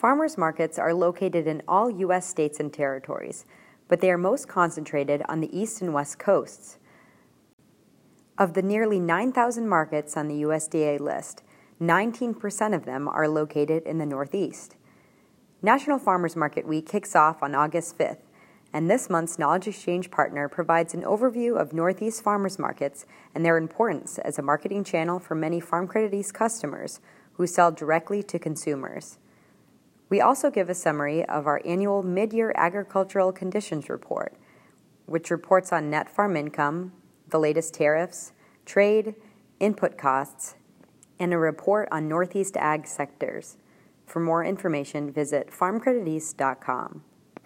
Farmers markets are located in all U.S. states and territories, but they are most concentrated on the east and west coasts. Of the nearly 9,000 markets on the USDA list, 19% of them are located in the Northeast. National Farmers Market Week kicks off on August 5th, and this month's Knowledge Exchange partner provides an overview of Northeast farmers markets and their importance as a marketing channel for many Farm Credit East customers who sell directly to consumers. We also give a summary of our annual mid year agricultural conditions report, which reports on net farm income, the latest tariffs, trade, input costs, and a report on Northeast ag sectors. For more information, visit farmcrediteast.com.